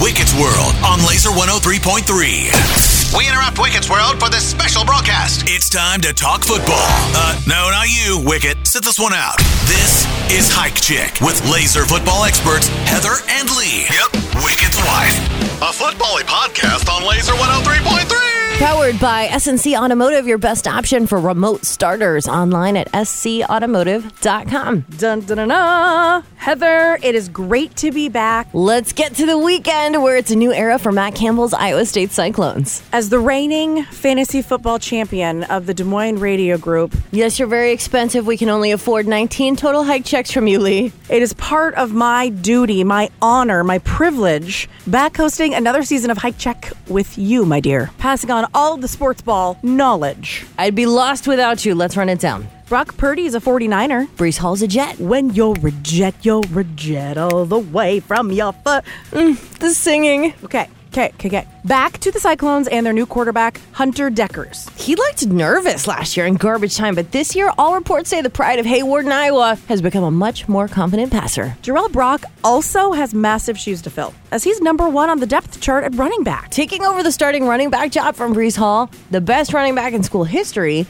Wicket's World on Laser 103.3. We interrupt Wicket's World for this special broadcast. It's time to talk football. Uh, no, not you, Wicket. Sit this one out. This is Hike Check with laser football experts Heather and Lee. Yep, Wicket's wife. A football podcast on Laser 103.3. Powered by SNC Automotive, your best option for remote starters online at scautomotive.com. Dun dun dun dun. Heather, it is great to be back. Let's get to the weekend where it's a new era for Matt Campbell's Iowa State Cyclones. As the reigning fantasy football champion of the Des Moines Radio Group, Yes, you're very expensive. We can only afford 19 total hike checks from you, Lee. it is part of my duty, my honor, my privilege, back hosting another season of Hike Check with you, my dear. Passing on all the sports ball knowledge. I'd be lost without you. Let's run it down. Brock Purdy is a 49er. Breece Hall's a Jet. When you're a jet, you're a jet all the way from your foot. Mm, the singing. Okay, okay, okay, okay. Back to the Cyclones and their new quarterback, Hunter Dekkers. He looked nervous last year in garbage time, but this year, all reports say the pride of Hawarden and Iowa has become a much more confident passer. Jirehl Brock also has massive shoes to fill, as he's number one on the depth chart at running back. Taking over the starting running back job from Breece Hall, the best running back in school history,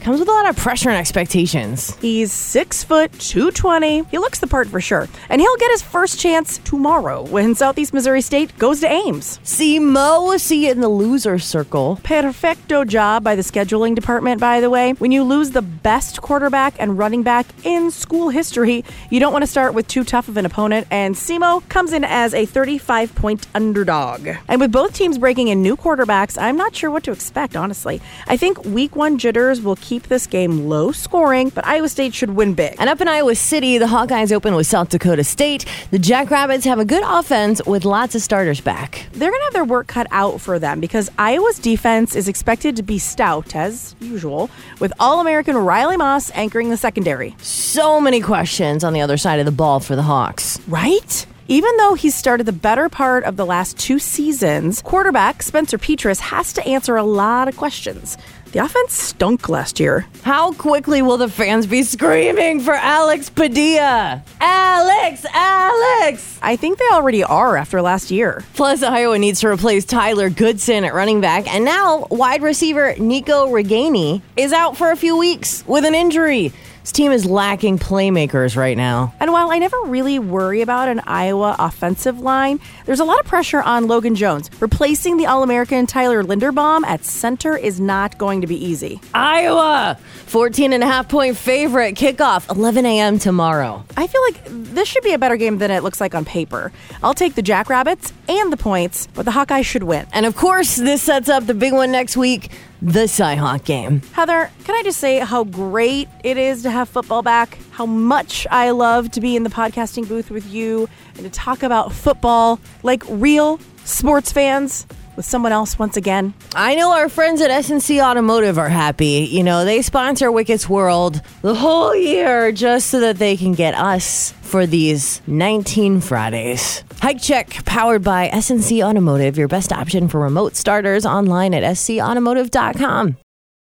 comes with a lot of pressure and expectations. He's six foot, 220. He looks the part for sure. And he'll get his first chance tomorrow when Southeast Missouri State goes to Ames. See Mo, see you in the loser circle. Perfecto job by the scheduling department, by the way. When you lose the best quarterback and running back in school history, you don't want to start with too tough of an opponent, and SEMO comes in as a 35 point underdog. And with both teams breaking in new quarterbacks, I'm not sure what to expect, honestly. I think week one jitters will keep this game low scoring, but Iowa State should win big. And up in Iowa City, the Hawkeyes open with South Dakota State. The Jackrabbits have a good offense with lots of starters back. they're going to have their work cut out for them because Iowa's defense is expected to be stout, as usual, with All American Riley Moss anchoring the secondary. So many questions on the other side of the ball for the Hawks. Right? Even though he's started the better part of the last two seasons, quarterback Spencer Petras has to answer a lot of questions. The offense stunk last year. How quickly will the fans be screaming for Alex Padilla? Alex, Alex! I think they already are after last year. Plus, Iowa needs to replace Tyler Goodson at running back, and now wide receiver Nico Ragaini is out for a few weeks with an injury. This team is lacking playmakers right now. And while I never really worry about an Iowa offensive line, there's a lot of pressure on Logan Jones. Replacing the All American Tyler Linderbaum at center is not going to be easy. Iowa, 14 and a half point favorite, kickoff 11 a.m. tomorrow. I feel like this should be a better game than it looks like on paper. I'll take the Jackrabbits and the points, but the Hawkeyes should win. And of course, this sets up the big one next week the Cyhawk game. Heather, can I just say how great it is to have football back? How much I love to be in the podcasting booth with you and to talk about football like real sports fans with someone else once again. I know our friends at SNC Automotive are happy. You know, they sponsor Wicket's World the whole year just so that they can get us for these 19 Fridays. Hike Check, powered by SNC Automotive, your best option for remote starters online at scautomotive.com.